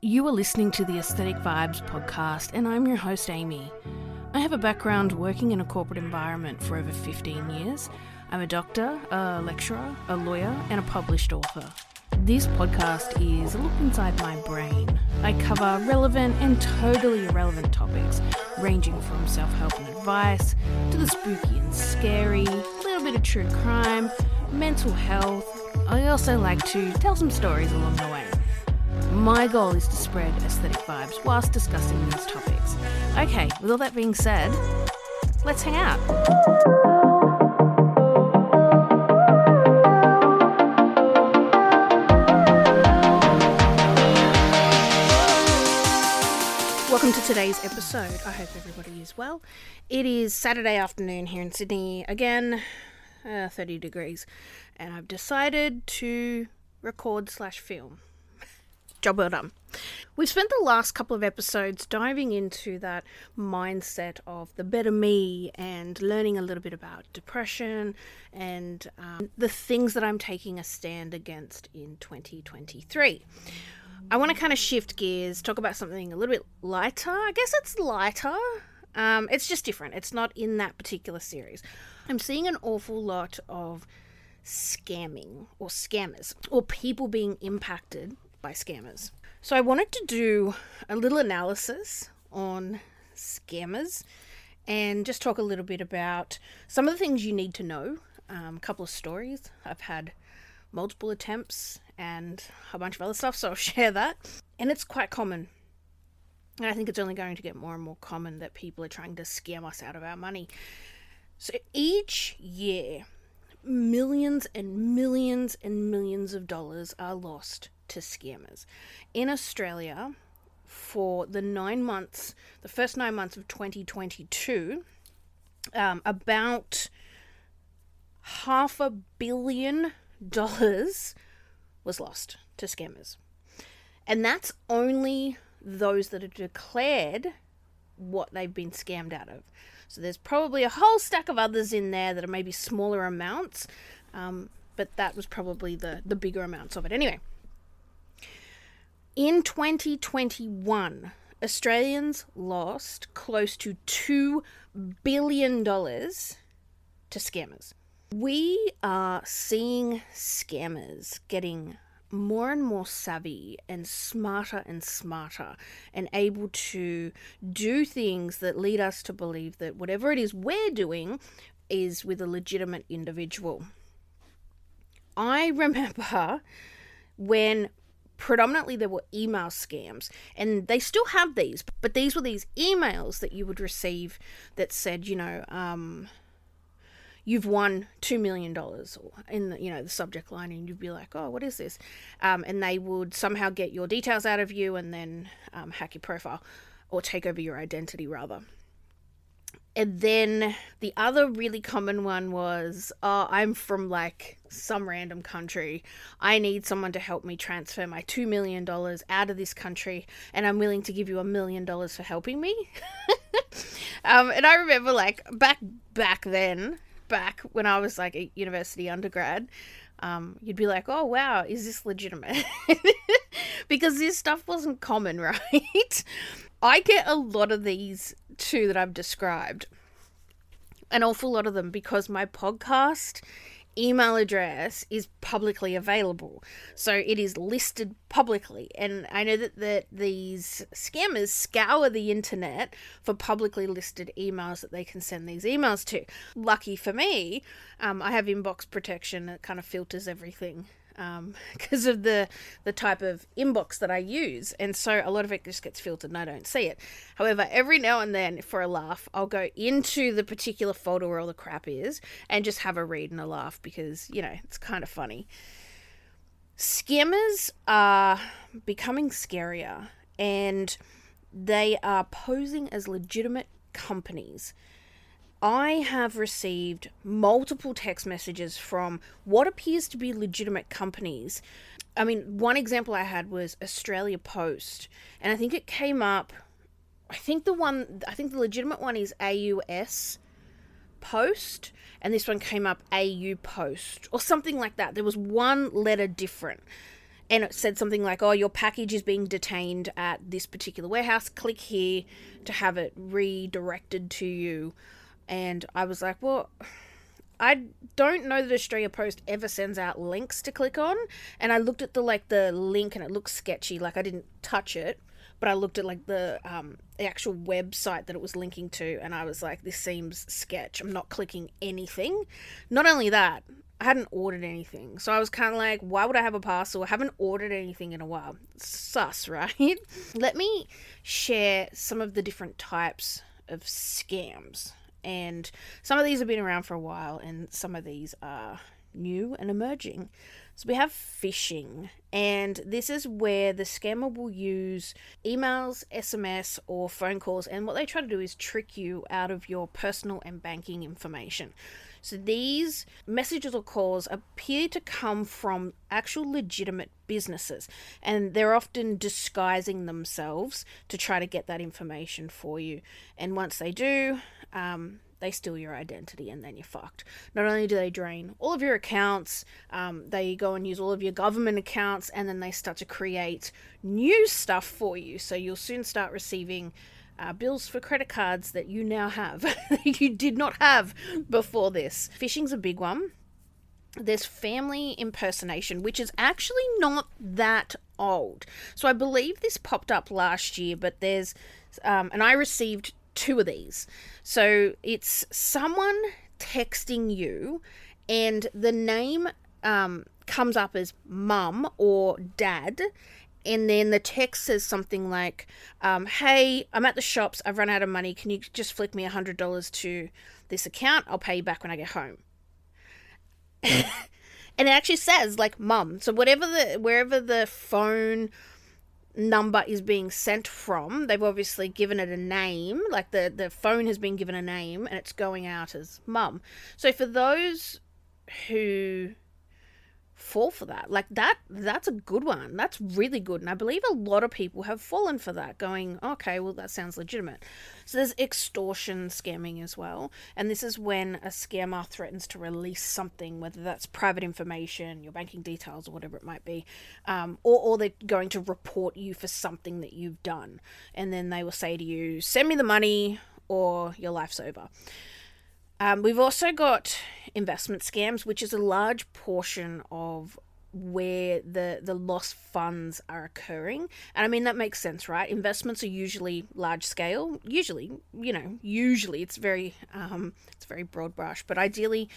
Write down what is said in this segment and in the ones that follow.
You are listening to the Aesthetic Vibes podcast, and I'm your host, Amy. I have a background working in a corporate environment for over 15 years. I'm a doctor, a lecturer, a lawyer, and a published author. This podcast is a look inside my brain. I cover relevant and totally irrelevant topics, ranging from self help and advice to the spooky and scary, a little bit of true crime, mental health. I also like to tell some stories along the way. My goal is to spread aesthetic vibes whilst discussing these topics. Okay, with all that being said, let's hang out. Welcome to today's episode. I hope everybody is well. It is Saturday afternoon here in Sydney, again, uh, 30 degrees, and I've decided to record slash film. Job well done. We've spent the last couple of episodes diving into that mindset of the better me and learning a little bit about depression and um, the things that I'm taking a stand against in 2023. I want to kind of shift gears, talk about something a little bit lighter. I guess it's lighter. Um, it's just different. It's not in that particular series. I'm seeing an awful lot of scamming or scammers or people being impacted by scammers. So I wanted to do a little analysis on scammers and just talk a little bit about some of the things you need to know. Um, a couple of stories. I've had multiple attempts and a bunch of other stuff, so I'll share that. And it's quite common. And I think it's only going to get more and more common that people are trying to scam us out of our money. So each year, millions and millions and millions of dollars are lost to scammers. In Australia, for the nine months, the first nine months of 2022, um, about half a billion dollars was lost to scammers. And that's only those that have declared what they've been scammed out of. So there's probably a whole stack of others in there that are maybe smaller amounts, um, but that was probably the, the bigger amounts of it. Anyway, in 2021, Australians lost close to $2 billion to scammers. We are seeing scammers getting more and more savvy and smarter and smarter and able to do things that lead us to believe that whatever it is we're doing is with a legitimate individual. I remember when predominantly there were email scams and they still have these but these were these emails that you would receive that said you know um, you've won two million dollars in the you know the subject line, and you'd be like, oh, what is this? Um, and they would somehow get your details out of you and then um, hack your profile or take over your identity rather. And then the other really common one was, oh, I'm from like some random country. I need someone to help me transfer my $2 million out of this country, and I'm willing to give you a million dollars for helping me. um, and I remember like back back then, back when I was like a university undergrad, um, you'd be like, oh, wow, is this legitimate? because this stuff wasn't common, right? I get a lot of these too that I've described, an awful lot of them because my podcast email address is publicly available. So it is listed publicly. And I know that, that these scammers scour the internet for publicly listed emails that they can send these emails to. Lucky for me, um, I have inbox protection that kind of filters everything because um, of the the type of inbox that I use, and so a lot of it just gets filtered and I don't see it. However, every now and then, for a laugh, I'll go into the particular folder where all the crap is and just have a read and a laugh because you know it's kind of funny. Scammers are becoming scarier, and they are posing as legitimate companies I have received multiple text messages from what appears to be legitimate companies. I mean, one example I had was Australia Post, and I think it came up. I think the one, I think the legitimate one is AUS Post, and this one came up AU Post, or something like that. There was one letter different. and it said something like, "Oh, your package is being detained at this particular warehouse. Click here to have it redirected to you." And I was like, "Well." I don't know that Australia Post ever sends out links to click on, and I looked at the like the link and it looks sketchy. Like I didn't touch it, but I looked at like the um, the actual website that it was linking to, and I was like, this seems sketch. I'm not clicking anything. Not only that, I hadn't ordered anything, so I was kind of like, why would I have a parcel? I haven't ordered anything in a while. Sus, right? Let me share some of the different types of scams. And some of these have been around for a while, and some of these are new and emerging. So we have phishing, and this is where the scammer will use emails, SMS, or phone calls, and what they try to do is trick you out of your personal and banking information. So these messages or calls appear to come from actual legitimate businesses, and they're often disguising themselves to try to get that information for you. And once they do, um, they steal your identity and then you're fucked. Not only do they drain all of your accounts, um, they go and use all of your government accounts and then they start to create new stuff for you. So you'll soon start receiving uh, bills for credit cards that you now have, you did not have before this. Phishing's a big one. There's family impersonation, which is actually not that old. So I believe this popped up last year, but there's, um, and I received two of these. So it's someone texting you, and the name um, comes up as mum or dad. And then the text says something like, um, Hey, I'm at the shops. I've run out of money. Can you just flick me a $100 to this account? I'll pay you back when I get home. and it actually says, like, mum. So, whatever the, wherever the phone number is being sent from. They've obviously given it a name, like the, the phone has been given a name and it's going out as mum. So for those who fall for that. Like that that's a good one. That's really good. And I believe a lot of people have fallen for that, going, okay, well that sounds legitimate. So there's extortion scamming as well. And this is when a scammer threatens to release something, whether that's private information, your banking details, or whatever it might be. Um, or, or they're going to report you for something that you've done. And then they will say to you, send me the money or your life's over. Um, we've also got investment scams, which is a large portion of where the the lost funds are occurring. And i mean that makes sense right? Investments are usually large scale. Usually you know usually it's very um it's very broad brush. But ideally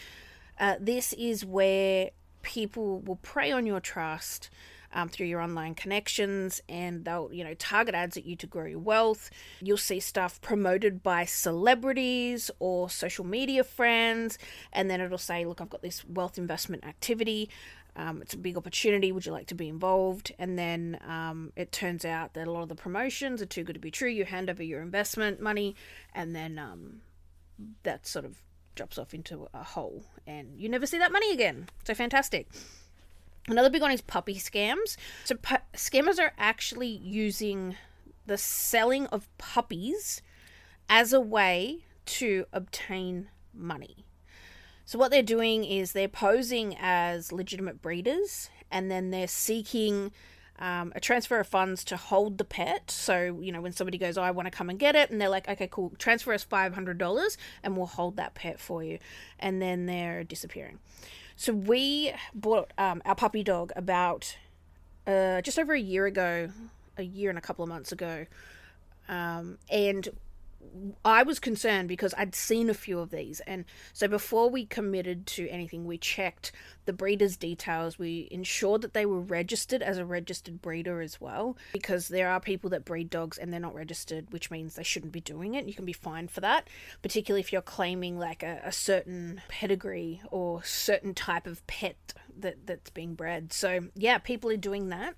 uh, this is where people will prey on your trust um, through your online connections and they'll you know target ads at you to grow your wealth you'll see stuff promoted by celebrities or social media friends and then it'll say look i've got this wealth investment activity um, it's a big opportunity. Would you like to be involved? And then um, it turns out that a lot of the promotions are too good to be true. You hand over your investment money, and then um, that sort of drops off into a hole, and you never see that money again. So fantastic. Another big one is puppy scams. So pu- scammers are actually using the selling of puppies as a way to obtain money. So what they're doing is they're posing as legitimate breeders and then they're seeking um, a transfer of funds to hold the pet. So, you know, when somebody goes, oh, I want to come and get it, and they're like, okay, cool, transfer us $500 and we'll hold that pet for you. And then they're disappearing. So we bought um, our puppy dog about uh, just over a year ago, a year and a couple of months ago, um, and I was concerned because I'd seen a few of these. And so before we committed to anything, we checked the breeder's details. We ensured that they were registered as a registered breeder as well, because there are people that breed dogs and they're not registered, which means they shouldn't be doing it. You can be fined for that, particularly if you're claiming like a, a certain pedigree or certain type of pet that, that's being bred. So, yeah, people are doing that.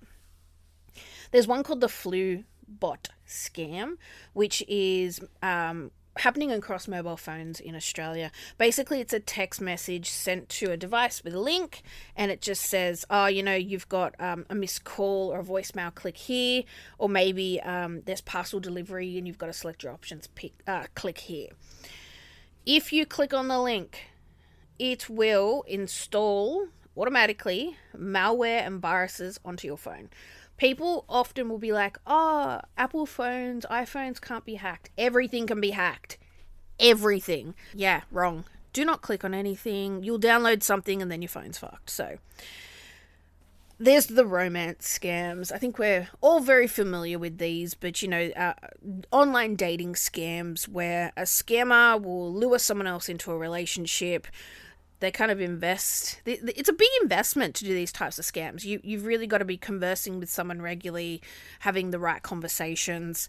There's one called the flu bot scam, which is um, happening across mobile phones in Australia. Basically, it's a text message sent to a device with a link, and it just says, "Oh, you know, you've got um, a missed call or a voicemail. Click here, or maybe um, there's parcel delivery, and you've got to select your options. Pick, uh, click here. If you click on the link, it will install automatically malware and viruses onto your phone. People often will be like, oh, Apple phones, iPhones can't be hacked. Everything can be hacked. Everything. Yeah, wrong. Do not click on anything. You'll download something and then your phone's fucked. So, there's the romance scams. I think we're all very familiar with these, but you know, uh, online dating scams where a scammer will lure someone else into a relationship. They kind of invest. It's a big investment to do these types of scams. You you've really got to be conversing with someone regularly, having the right conversations.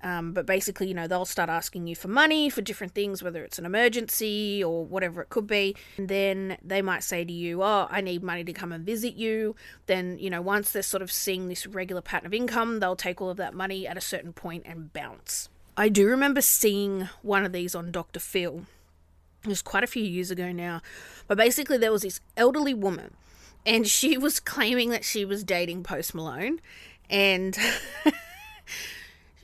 Um, but basically, you know, they'll start asking you for money for different things, whether it's an emergency or whatever it could be. And then they might say to you, Oh, I need money to come and visit you. Then, you know, once they're sort of seeing this regular pattern of income, they'll take all of that money at a certain point and bounce. I do remember seeing one of these on Dr. Phil. It was quite a few years ago now. But basically, there was this elderly woman, and she was claiming that she was dating Post Malone. And.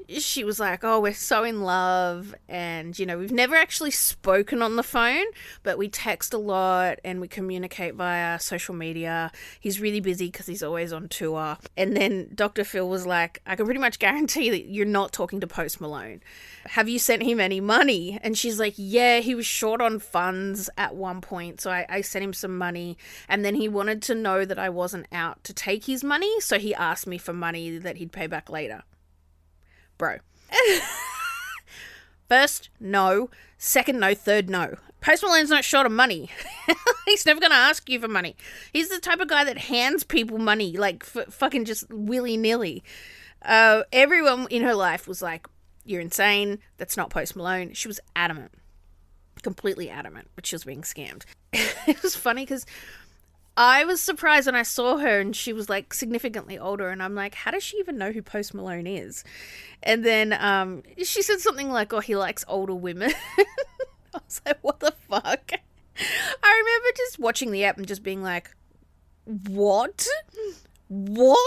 she was like, Oh, we're so in love. And, you know, we've never actually spoken on the phone, but we text a lot and we communicate via social media. He's really busy because he's always on tour. And then Dr. Phil was like, I can pretty much guarantee that you're not talking to Post Malone. Have you sent him any money? And she's like, Yeah, he was short on funds at one point. So I, I sent him some money. And then he wanted to know that I wasn't out to take his money. So he asked me for money that he'd pay back later bro. First, no. Second, no. Third, no. Post Malone's not short of money. He's never going to ask you for money. He's the type of guy that hands people money, like f- fucking just willy nilly. Uh, everyone in her life was like, You're insane. That's not Post Malone. She was adamant. Completely adamant, but she was being scammed. it was funny because I was surprised when I saw her and she was like significantly older and I'm like, how does she even know who Post Malone is? And then um, she said something like, oh, he likes older women. I was like, what the fuck? I remember just watching the app and just being like, what? What?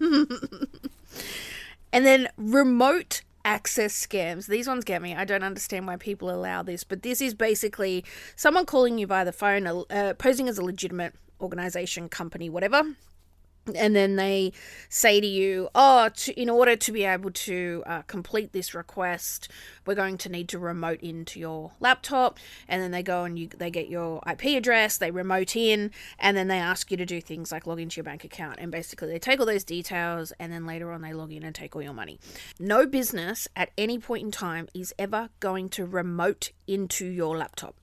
and then remote access scams. These ones get me. I don't understand why people allow this, but this is basically someone calling you via the phone, uh, posing as a legitimate organization, company, whatever, and then they say to you, "Oh, to, in order to be able to uh, complete this request, we're going to need to remote into your laptop." And then they go and you they get your IP address, they remote in, and then they ask you to do things like log into your bank account. And basically, they take all those details, and then later on they log in and take all your money. No business at any point in time is ever going to remote into your laptop.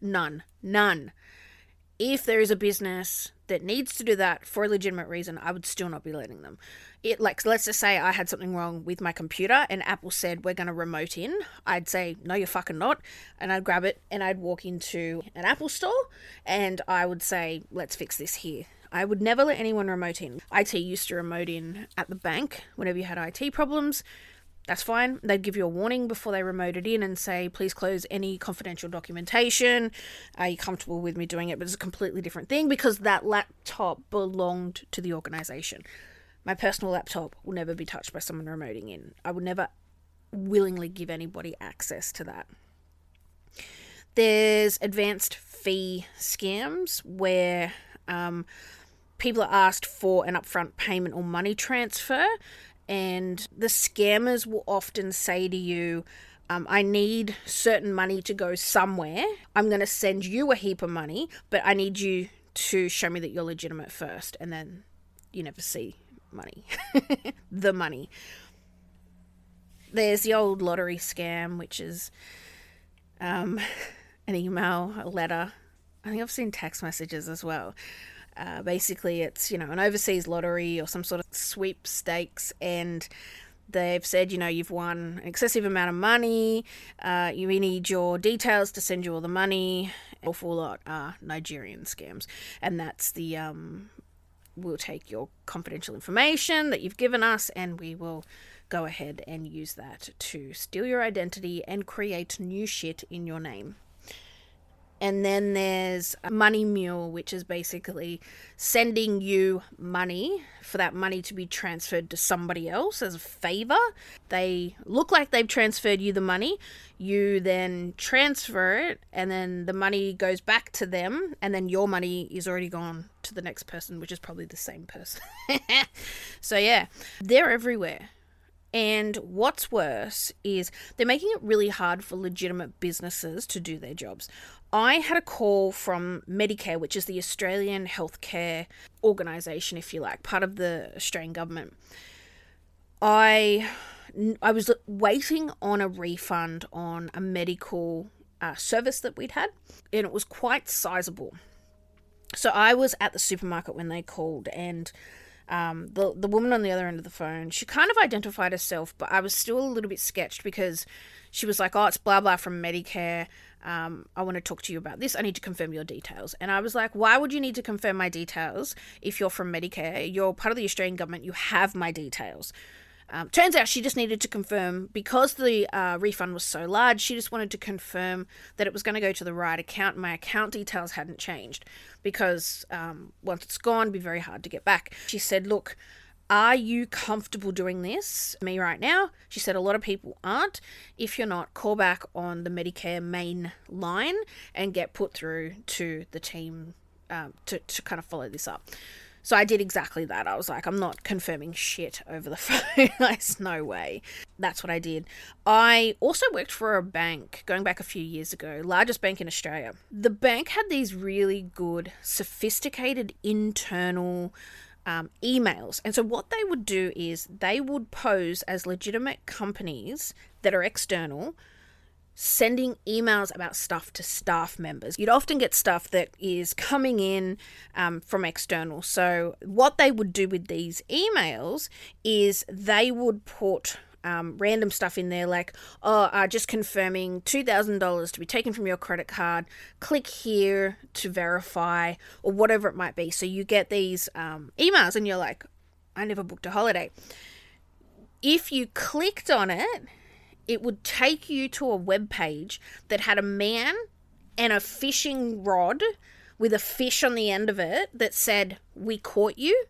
None. None. If there is a business that needs to do that for a legitimate reason, I would still not be letting them. It like let's just say I had something wrong with my computer and Apple said we're going to remote in. I'd say no, you're fucking not, and I'd grab it and I'd walk into an Apple store and I would say let's fix this here. I would never let anyone remote in. IT used to remote in at the bank whenever you had IT problems that's fine. They'd give you a warning before they remote it in and say, please close any confidential documentation. Are you comfortable with me doing it? But it's a completely different thing because that laptop belonged to the organization. My personal laptop will never be touched by someone remoting in. I would never willingly give anybody access to that. There's advanced fee scams where um, people are asked for an upfront payment or money transfer and the scammers will often say to you, um, I need certain money to go somewhere. I'm going to send you a heap of money, but I need you to show me that you're legitimate first. And then you never see money. the money. There's the old lottery scam, which is um, an email, a letter. I think I've seen text messages as well, uh, basically, it's you know an overseas lottery or some sort of sweepstakes, and they've said you know you've won an excessive amount of money. Uh, you need your details to send you all the money. Awful lot are Nigerian scams, and that's the um, we'll take your confidential information that you've given us, and we will go ahead and use that to steal your identity and create new shit in your name. And then there's Money Mule, which is basically sending you money for that money to be transferred to somebody else as a favor. They look like they've transferred you the money. You then transfer it, and then the money goes back to them, and then your money is already gone to the next person, which is probably the same person. so, yeah, they're everywhere. And what's worse is they're making it really hard for legitimate businesses to do their jobs. I had a call from Medicare, which is the Australian healthcare organisation, if you like, part of the Australian government. I I was waiting on a refund on a medical uh, service that we'd had, and it was quite sizable. So I was at the supermarket when they called, and um, the the woman on the other end of the phone, she kind of identified herself, but I was still a little bit sketched because she was like, "Oh, it's blah blah from Medicare. Um, I want to talk to you about this. I need to confirm your details." And I was like, "Why would you need to confirm my details if you're from Medicare? You're part of the Australian government. You have my details." Um, turns out she just needed to confirm because the uh, refund was so large. She just wanted to confirm that it was going to go to the right account. My account details hadn't changed because um, once it's gone, it'd be very hard to get back. She said, "Look, are you comfortable doing this? Me right now?" She said, "A lot of people aren't. If you're not, call back on the Medicare main line and get put through to the team um, to to kind of follow this up." So I did exactly that. I was like, I'm not confirming shit over the phone. There's no way. That's what I did. I also worked for a bank going back a few years ago, largest bank in Australia. The bank had these really good, sophisticated internal um, emails. And so what they would do is they would pose as legitimate companies that are external sending emails about stuff to staff members. You'd often get stuff that is coming in um, from external. So, what they would do with these emails is they would put um, random stuff in there like, oh, uh, just confirming $2,000 to be taken from your credit card. Click here to verify, or whatever it might be. So, you get these um, emails and you're like, I never booked a holiday. If you clicked on it, it would take you to a web page that had a man and a fishing rod with a fish on the end of it that said, We caught you.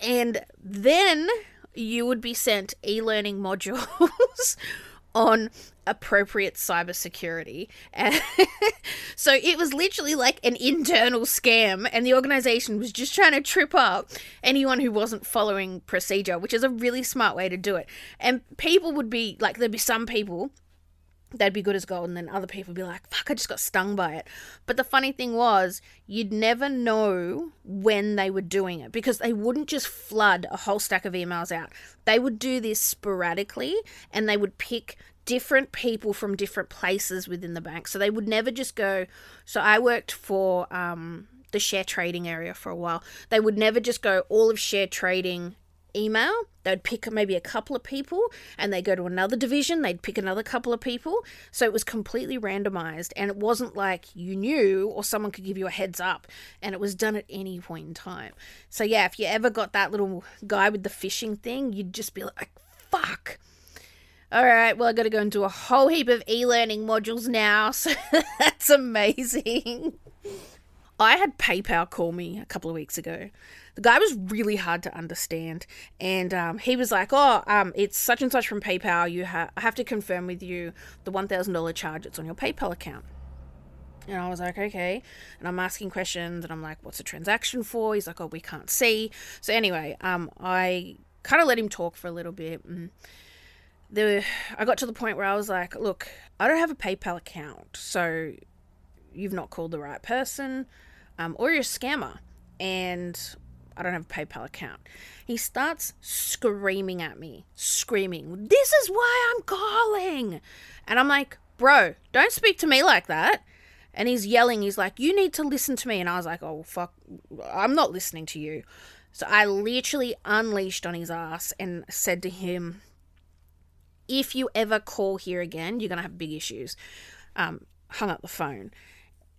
And then you would be sent e learning modules on appropriate cybersecurity. so it was literally like an internal scam, and the organization was just trying to trip up anyone who wasn't following procedure, which is a really smart way to do it. And people would be like, there'd be some people they'd be good as gold, and then other people would be like, fuck, I just got stung by it. But the funny thing was, you'd never know when they were doing it because they wouldn't just flood a whole stack of emails out. They would do this sporadically and they would pick different people from different places within the bank. So they would never just go. So I worked for um, the share trading area for a while. They would never just go all of share trading email. They'd pick maybe a couple of people and they go to another division, they'd pick another couple of people. So it was completely randomized and it wasn't like you knew or someone could give you a heads up and it was done at any point in time. So yeah, if you ever got that little guy with the fishing thing, you'd just be like, fuck all right, well, I got to go and do a whole heap of e learning modules now, so that's amazing. I had PayPal call me a couple of weeks ago. The guy was really hard to understand, and um, he was like, "Oh, um, it's such and such from PayPal. You ha- I have to confirm with you the one thousand dollar charge that's on your PayPal account." And I was like, okay. And I'm asking questions, and I'm like, what's the transaction for? He's like, oh, we can't see. So anyway, um, I kind of let him talk for a little bit. And the I got to the point where I was like, look, I don't have a PayPal account, so you've not called the right person, um, or you're a scammer, and I don't have a PayPal account. He starts screaming at me, screaming, This is why I'm calling. And I'm like, Bro, don't speak to me like that. And he's yelling, he's like, You need to listen to me. And I was like, Oh, fuck, I'm not listening to you. So I literally unleashed on his ass and said to him, if you ever call here again, you're going to have big issues. Um, hung up the phone.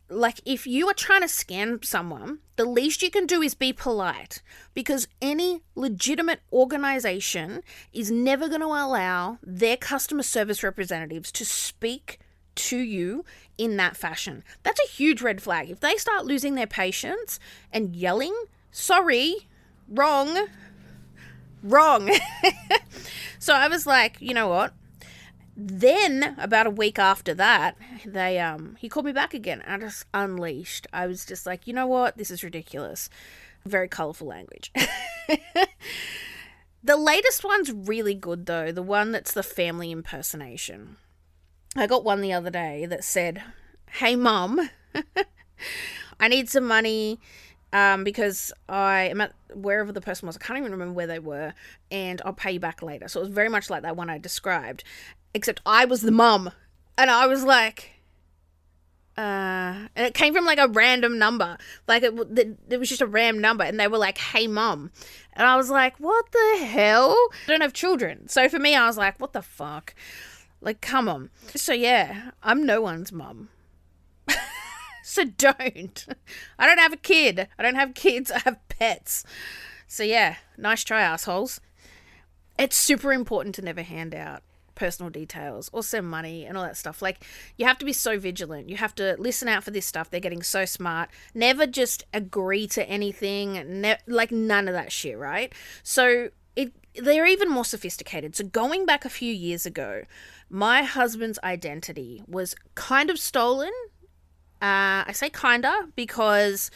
Like, if you are trying to scam someone, the least you can do is be polite because any legitimate organization is never going to allow their customer service representatives to speak to you in that fashion. That's a huge red flag. If they start losing their patience and yelling, sorry, wrong, wrong. so I was like, you know what? Then about a week after that, they um he called me back again. I just unleashed. I was just like, you know what? This is ridiculous. Very colorful language. the latest one's really good though. The one that's the family impersonation. I got one the other day that said, "Hey mom, I need some money um, because I am at wherever the person was. I can't even remember where they were, and I'll pay you back later. So it was very much like that one I described, except I was the mum, and I was like, uh, and it came from like a random number, like it, it was just a random number, and they were like, "Hey, mom," and I was like, "What the hell?" I don't have children, so for me, I was like, "What the fuck." Like, come on. So, yeah, I'm no one's mum. so don't. I don't have a kid. I don't have kids. I have pets. So yeah, nice try, assholes. It's super important to never hand out personal details or send money and all that stuff. Like, you have to be so vigilant. You have to listen out for this stuff. They're getting so smart. Never just agree to anything. Ne- like, none of that shit, right? So, it they're even more sophisticated. So, going back a few years ago, my husband's identity was kind of stolen uh, I say kinda because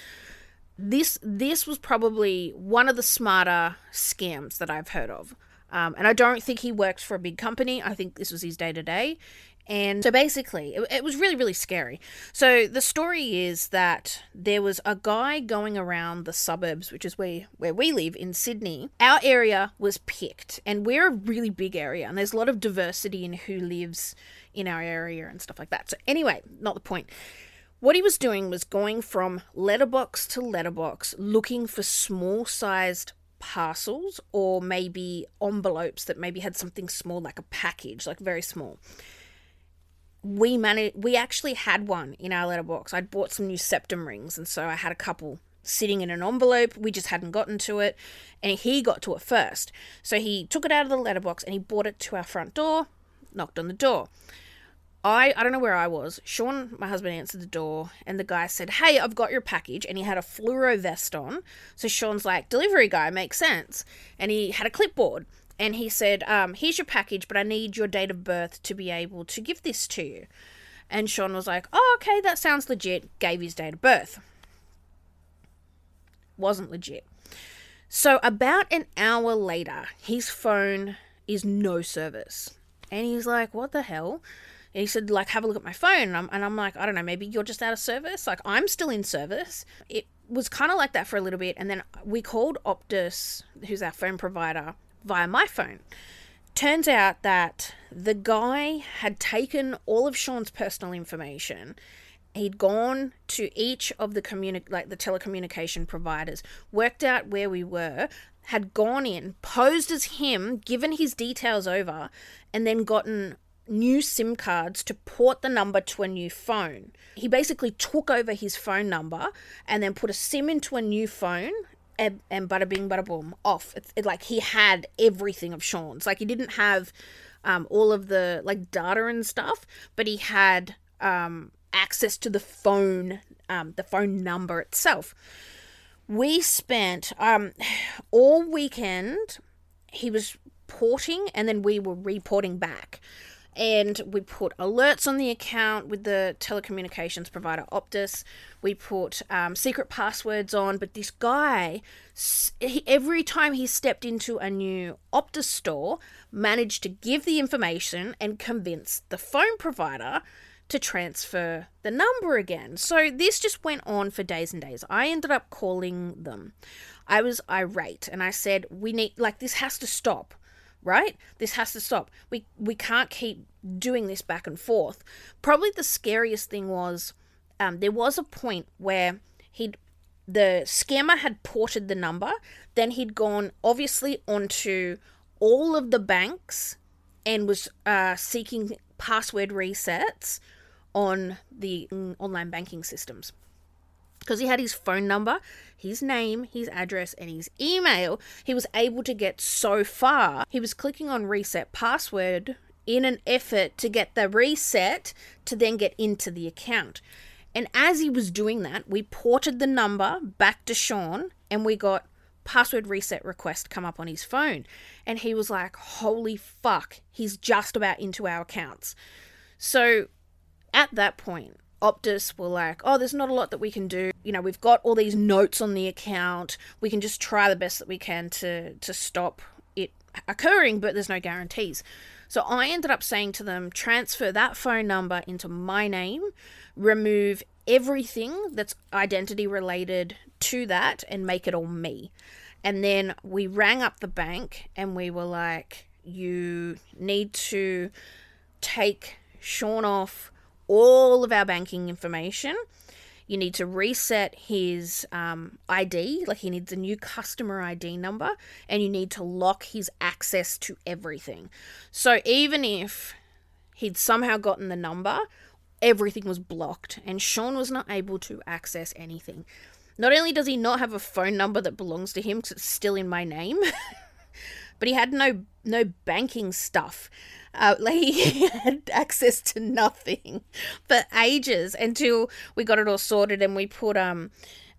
this this was probably one of the smarter scams that I've heard of. Um, and I don't think he works for a big company. I think this was his day to day. And so basically, it, it, was really, really scary. So the story is that there was a guy going around the suburbs, which is where, where we live in Sydney. Our area was picked, and we're a really big area, and there's a lot of diversity in who lives in our area and stuff like that. So, anyway, not the point. What he was doing was going from letterbox to letterbox looking for small sized parcels or maybe envelopes that maybe had something small like a package, like very small. We managed we actually had one in our letterbox. I'd bought some new septum rings and so I had a couple sitting in an envelope. We just hadn't gotten to it and he got to it first. So he took it out of the letterbox and he brought it to our front door, knocked on the door. I I don't know where I was. Sean, my husband, answered the door, and the guy said, "Hey, I've got your package." And he had a fluoro vest on. So Sean's like, "Delivery guy makes sense." And he had a clipboard, and he said, um, "Here's your package, but I need your date of birth to be able to give this to you." And Sean was like, "Oh, okay, that sounds legit." Gave his date of birth. Wasn't legit. So about an hour later, his phone is no service, and he's like, "What the hell?" He said, like, have a look at my phone. And I'm, and I'm like, I don't know, maybe you're just out of service. Like, I'm still in service. It was kind of like that for a little bit. And then we called Optus, who's our phone provider, via my phone. Turns out that the guy had taken all of Sean's personal information. He'd gone to each of the communi- like the telecommunication providers, worked out where we were, had gone in, posed as him, given his details over, and then gotten new SIM cards to port the number to a new phone. He basically took over his phone number and then put a SIM into a new phone and, and bada bing, bada boom, off. It's it, like he had everything of Sean's. Like he didn't have um, all of the like data and stuff, but he had um, access to the phone, um, the phone number itself. We spent um, all weekend. He was porting, and then we were reporting back and we put alerts on the account with the telecommunications provider Optus. We put um, secret passwords on, but this guy, he, every time he stepped into a new Optus store, managed to give the information and convince the phone provider to transfer the number again. So this just went on for days and days. I ended up calling them. I was irate and I said, We need, like, this has to stop right? This has to stop. We we can't keep doing this back and forth. Probably the scariest thing was um, there was a point where he'd the scammer had ported the number, then he'd gone obviously onto all of the banks and was uh, seeking password resets on the mm, online banking systems because he had his phone number, his name, his address, and his email, he was able to get so far. He was clicking on reset password in an effort to get the reset to then get into the account. And as he was doing that, we ported the number back to Sean and we got password reset request come up on his phone. And he was like, holy fuck, he's just about into our accounts. So at that point, Optus were like, oh, there's not a lot that we can do. You know, we've got all these notes on the account. We can just try the best that we can to to stop it occurring, but there's no guarantees. So I ended up saying to them, transfer that phone number into my name, remove everything that's identity related to that, and make it all me. And then we rang up the bank and we were like, you need to take Sean off all of our banking information. You need to reset his um, ID, like he needs a new customer ID number, and you need to lock his access to everything. So even if he'd somehow gotten the number, everything was blocked, and Sean was not able to access anything. Not only does he not have a phone number that belongs to him because it's still in my name, but he had no no banking stuff. Uh, like he had access to nothing for ages until we got it all sorted and we put um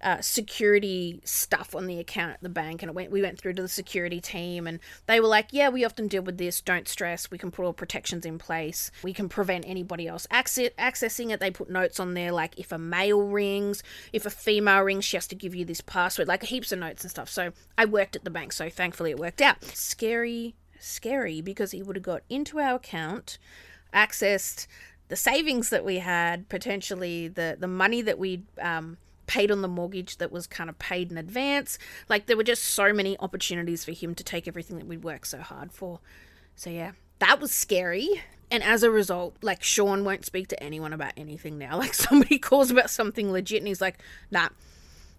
uh, security stuff on the account at the bank, and it went. We went through to the security team, and they were like, "Yeah, we often deal with this. Don't stress. We can put all protections in place. We can prevent anybody else access- accessing it." They put notes on there like if a male rings, if a female rings, she has to give you this password, like heaps of notes and stuff. So I worked at the bank, so thankfully it worked out. Scary, scary because he would have got into our account, accessed the savings that we had, potentially the the money that we um, paid on the mortgage that was kind of paid in advance. Like there were just so many opportunities for him to take everything that we'd worked so hard for. So yeah, that was scary. And as a result, like Sean won't speak to anyone about anything now. Like somebody calls about something legit and he's like, nah,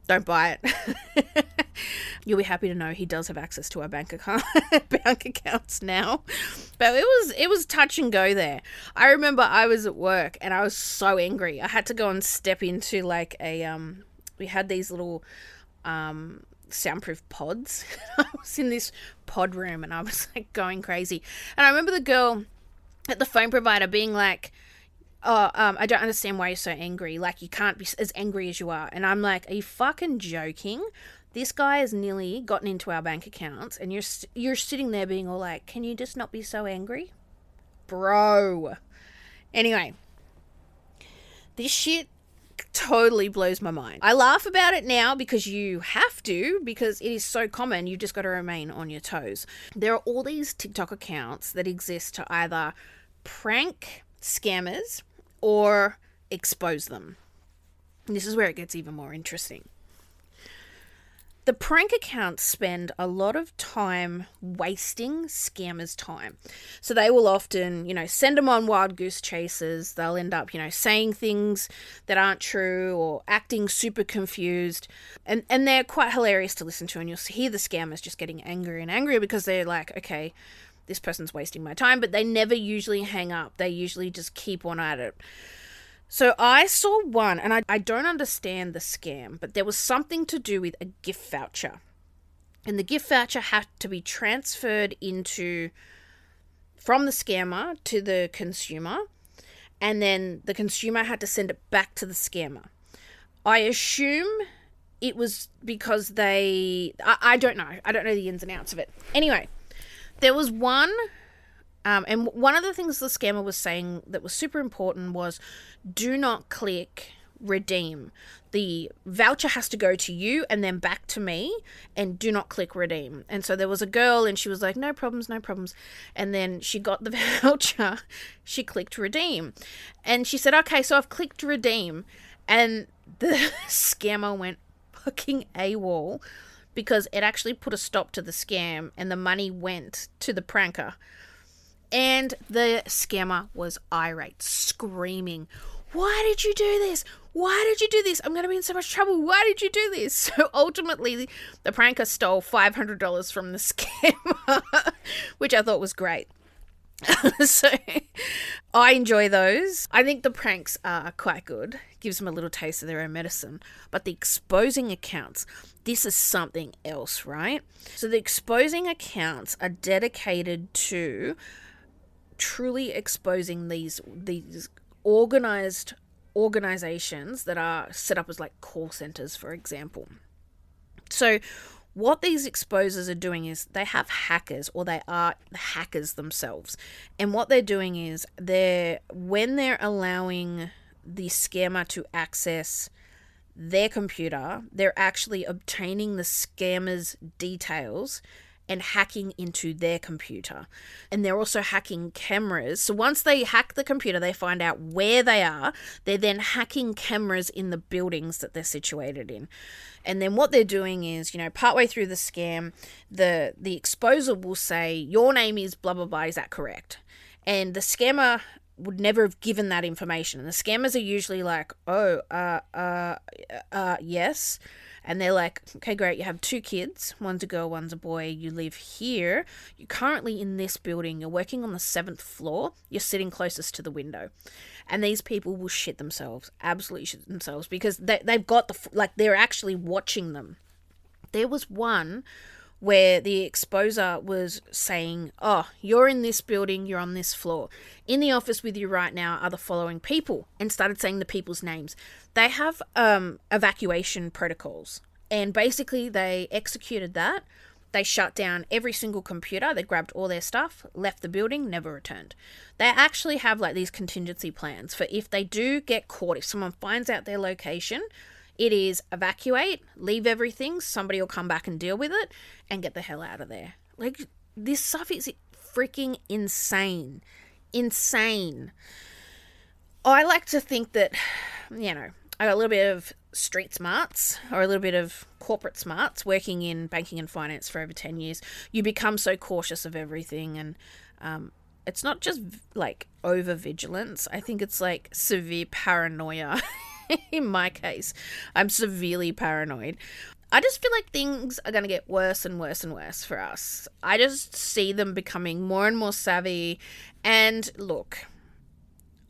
don't buy it. You'll be happy to know he does have access to our bank account bank accounts now. But it was it was touch and go there. I remember I was at work and I was so angry. I had to go and step into like a um we had these little um soundproof pods. I was in this pod room and I was like going crazy. And I remember the girl at the phone provider being like oh, um, I don't understand why you're so angry. Like, you can't be as angry as you are. And I'm like, are you fucking joking? This guy has nearly gotten into our bank accounts, and you're you're sitting there being all like, "Can you just not be so angry, bro?" Anyway, this shit totally blows my mind. I laugh about it now because you have to, because it is so common. You've just got to remain on your toes. There are all these TikTok accounts that exist to either prank scammers or expose them. And this is where it gets even more interesting the prank accounts spend a lot of time wasting scammers' time. So they will often, you know, send them on wild goose chases. They'll end up, you know, saying things that aren't true or acting super confused. And and they're quite hilarious to listen to and you'll hear the scammers just getting angrier and angrier because they're like, okay, this person's wasting my time, but they never usually hang up. They usually just keep on at it. So I saw one, and I, I don't understand the scam, but there was something to do with a gift voucher. And the gift voucher had to be transferred into from the scammer to the consumer, and then the consumer had to send it back to the scammer. I assume it was because they. I, I don't know. I don't know the ins and outs of it. Anyway, there was one um, and one of the things the scammer was saying that was super important was do not click redeem. The voucher has to go to you and then back to me, and do not click redeem. And so there was a girl, and she was like, No problems, no problems. And then she got the voucher, she clicked redeem. And she said, Okay, so I've clicked redeem. And the scammer went fucking AWOL because it actually put a stop to the scam, and the money went to the pranker. And the scammer was irate, screaming, Why did you do this? Why did you do this? I'm going to be in so much trouble. Why did you do this? So ultimately, the pranker stole $500 from the scammer, which I thought was great. so I enjoy those. I think the pranks are quite good. Gives them a little taste of their own medicine. But the exposing accounts, this is something else, right? So the exposing accounts are dedicated to truly exposing these these organized organizations that are set up as like call centers, for example. So, what these exposers are doing is they have hackers or they are hackers themselves. And what they're doing is they're when they're allowing the scammer to access their computer, they're actually obtaining the scammer's details and hacking into their computer. And they're also hacking cameras. So once they hack the computer, they find out where they are. They're then hacking cameras in the buildings that they're situated in. And then what they're doing is, you know, partway through the scam, the the exposer will say, "Your name is blah blah blah. Is that correct?" And the scammer would never have given that information. And the scammers are usually like, "Oh, uh, uh, uh, yes." And they're like, okay, great, you have two kids, one's a girl, one's a boy, you live here, you're currently in this building, you're working on the seventh floor, you're sitting closest to the window. And these people will shit themselves, absolutely shit themselves, because they, they've got the, like, they're actually watching them. There was one where the exposer was saying, Oh, you're in this building, you're on this floor. In the office with you right now are the following people, and started saying the people's names. They have um, evacuation protocols, and basically they executed that. They shut down every single computer, they grabbed all their stuff, left the building, never returned. They actually have like these contingency plans for if they do get caught, if someone finds out their location, it is evacuate, leave everything, somebody will come back and deal with it, and get the hell out of there. Like, this stuff is freaking insane. Insane. I like to think that, you know, I got a little bit of street smarts or a little bit of corporate smarts working in banking and finance for over 10 years. You become so cautious of everything and, um, it's not just like over vigilance. I think it's like severe paranoia in my case, I'm severely paranoid. I just feel like things are going to get worse and worse and worse for us. I just see them becoming more and more savvy. And look,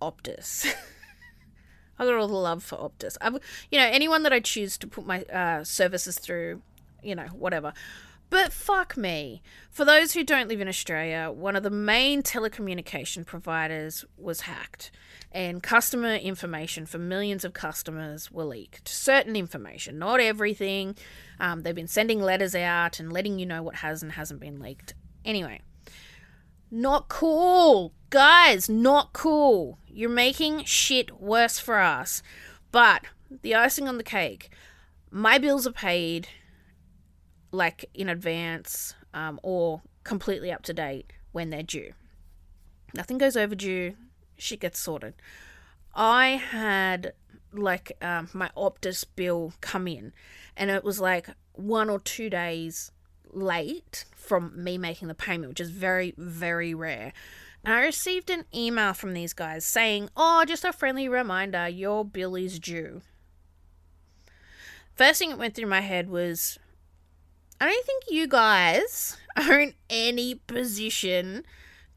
Optus. I've got all the love for Optus. I've, you know, anyone that I choose to put my uh, services through, you know, whatever. But fuck me. For those who don't live in Australia, one of the main telecommunication providers was hacked, and customer information for millions of customers were leaked. Certain information, not everything. Um, they've been sending letters out and letting you know what has and hasn't been leaked. Anyway, not cool. Guys, not cool. You're making shit worse for us. But the icing on the cake, my bills are paid like in advance um, or completely up to date when they're due. Nothing goes overdue, shit gets sorted. I had like um, my Optus bill come in, and it was like one or two days late from me making the payment, which is very, very rare. And I received an email from these guys saying, Oh, just a friendly reminder, your bill is due. First thing that went through my head was, I don't think you guys are in any position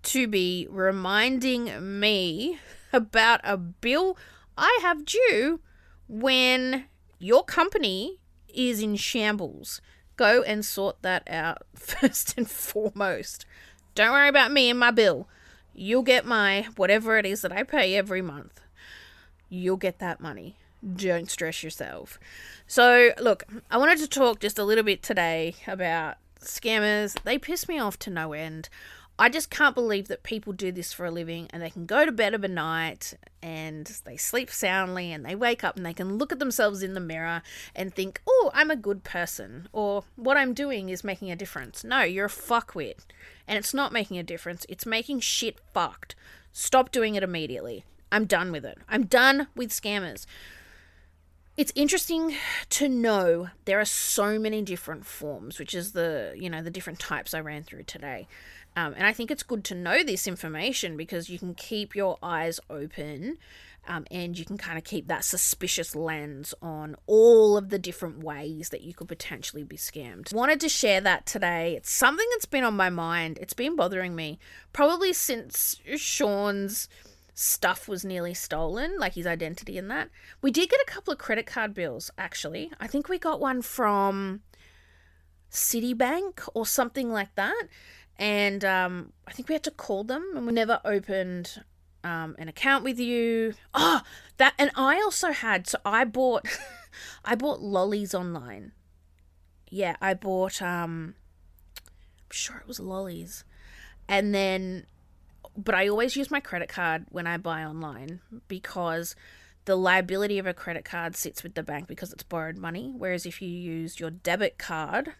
to be reminding me about a bill I have due when your company is in shambles. Go and sort that out first and foremost. Don't worry about me and my bill. You'll get my whatever it is that I pay every month. You'll get that money. Don't stress yourself. So, look, I wanted to talk just a little bit today about scammers. They piss me off to no end. I just can't believe that people do this for a living and they can go to bed of a night and they sleep soundly and they wake up and they can look at themselves in the mirror and think, oh, I'm a good person or what I'm doing is making a difference. No, you're a fuckwit. And it's not making a difference, it's making shit fucked. Stop doing it immediately. I'm done with it. I'm done with scammers it's interesting to know there are so many different forms, which is the you know the different types I ran through today. Um, and I think it's good to know this information because you can keep your eyes open um, and you can kind of keep that suspicious lens on all of the different ways that you could potentially be scammed. Wanted to share that today. It's something that's been on my mind. It's been bothering me probably since Sean's stuff was nearly stolen, like his identity and that. We did get a couple of credit card bills, actually. I think we got one from Citibank or something like that. and um, I think we had to call them, and we never opened um, an account with you. Oh, that, and I also had. So I bought, I bought lollies online. Yeah, I bought. Um, I'm sure it was lollies, and then, but I always use my credit card when I buy online because the liability of a credit card sits with the bank because it's borrowed money. Whereas if you use your debit card,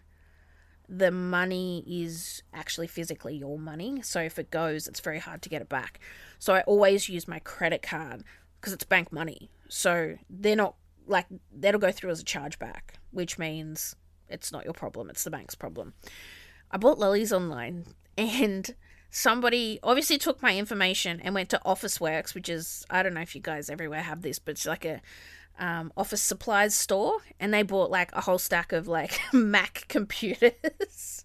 the money is actually physically your money. So if it goes, it's very hard to get it back. So I always use my credit card because it's bank money. So they're not like that'll go through as a chargeback, which means it's not your problem, it's the bank's problem. I bought lollies online and somebody obviously took my information and went to Officeworks, which is I don't know if you guys everywhere have this, but it's like a um, office supplies store, and they bought like a whole stack of like Mac computers.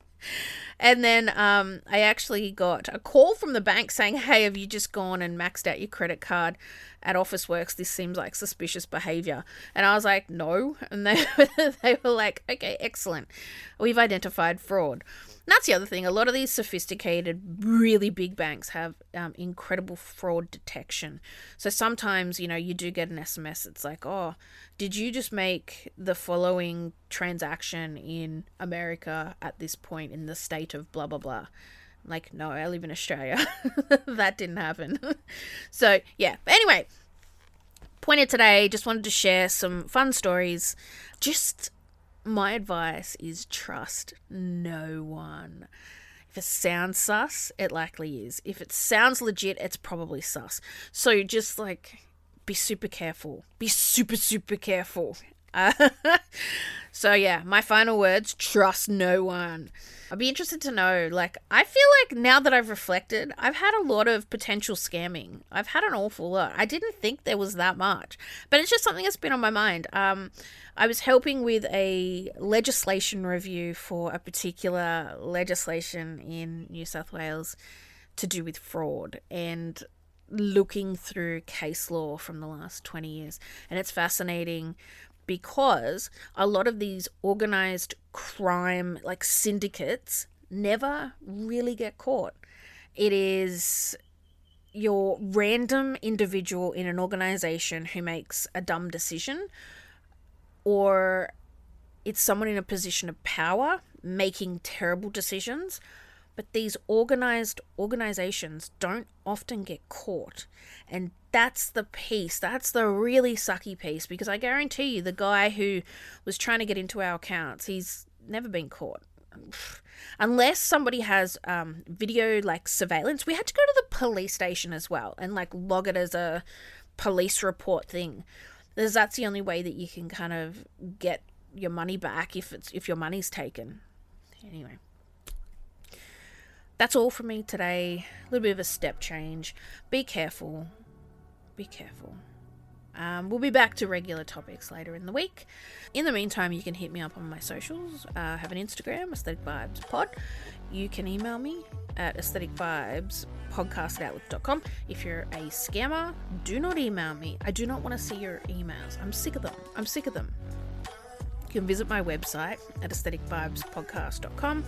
And then um, I actually got a call from the bank saying, Hey, have you just gone and maxed out your credit card at Officeworks? This seems like suspicious behavior. And I was like, No. And they, they were like, Okay, excellent. We've identified fraud that's the other thing. A lot of these sophisticated, really big banks have um, incredible fraud detection. So sometimes, you know, you do get an SMS. It's like, oh, did you just make the following transaction in America at this point in the state of blah, blah, blah? Like, no, I live in Australia. that didn't happen. so, yeah. Anyway, point of today, just wanted to share some fun stories. Just my advice is trust no one. If it sounds sus, it likely is. If it sounds legit, it's probably sus. So just like be super careful. Be super, super careful. So yeah, my final words: trust no one. I'd be interested to know. Like, I feel like now that I've reflected, I've had a lot of potential scamming. I've had an awful lot. I didn't think there was that much, but it's just something that's been on my mind. Um, I was helping with a legislation review for a particular legislation in New South Wales to do with fraud, and looking through case law from the last 20 years. And it's fascinating because a lot of these organized crime, like syndicates, never really get caught. It is your random individual in an organization who makes a dumb decision, or it's someone in a position of power making terrible decisions. But these organized organizations don't often get caught. And that's the piece. That's the really sucky piece because I guarantee you the guy who was trying to get into our accounts, he's never been caught. Unless somebody has um, video like surveillance, we had to go to the police station as well and like log it as a police report thing. Because that's the only way that you can kind of get your money back if it's if your money's taken. Anyway. That's all from me today. A little bit of a step change. Be careful be careful. Um, we'll be back to regular topics later in the week. In the meantime, you can hit me up on my socials. Uh, I have an Instagram, Aesthetic Vibes Pod. You can email me at aesthetic vibes podcast at outlook.com. If you're a scammer, do not email me. I do not want to see your emails. I'm sick of them. I'm sick of them. You can visit my website at aestheticvibespodcast.com.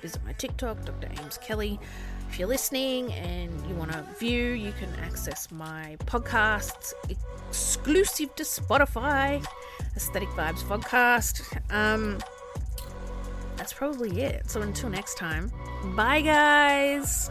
Visit my TikTok, Dr. Ames Kelly. If you're listening and you want to view, you can access my podcasts exclusive to Spotify, Aesthetic Vibes Podcast. Um, that's probably it. So until next time, bye guys.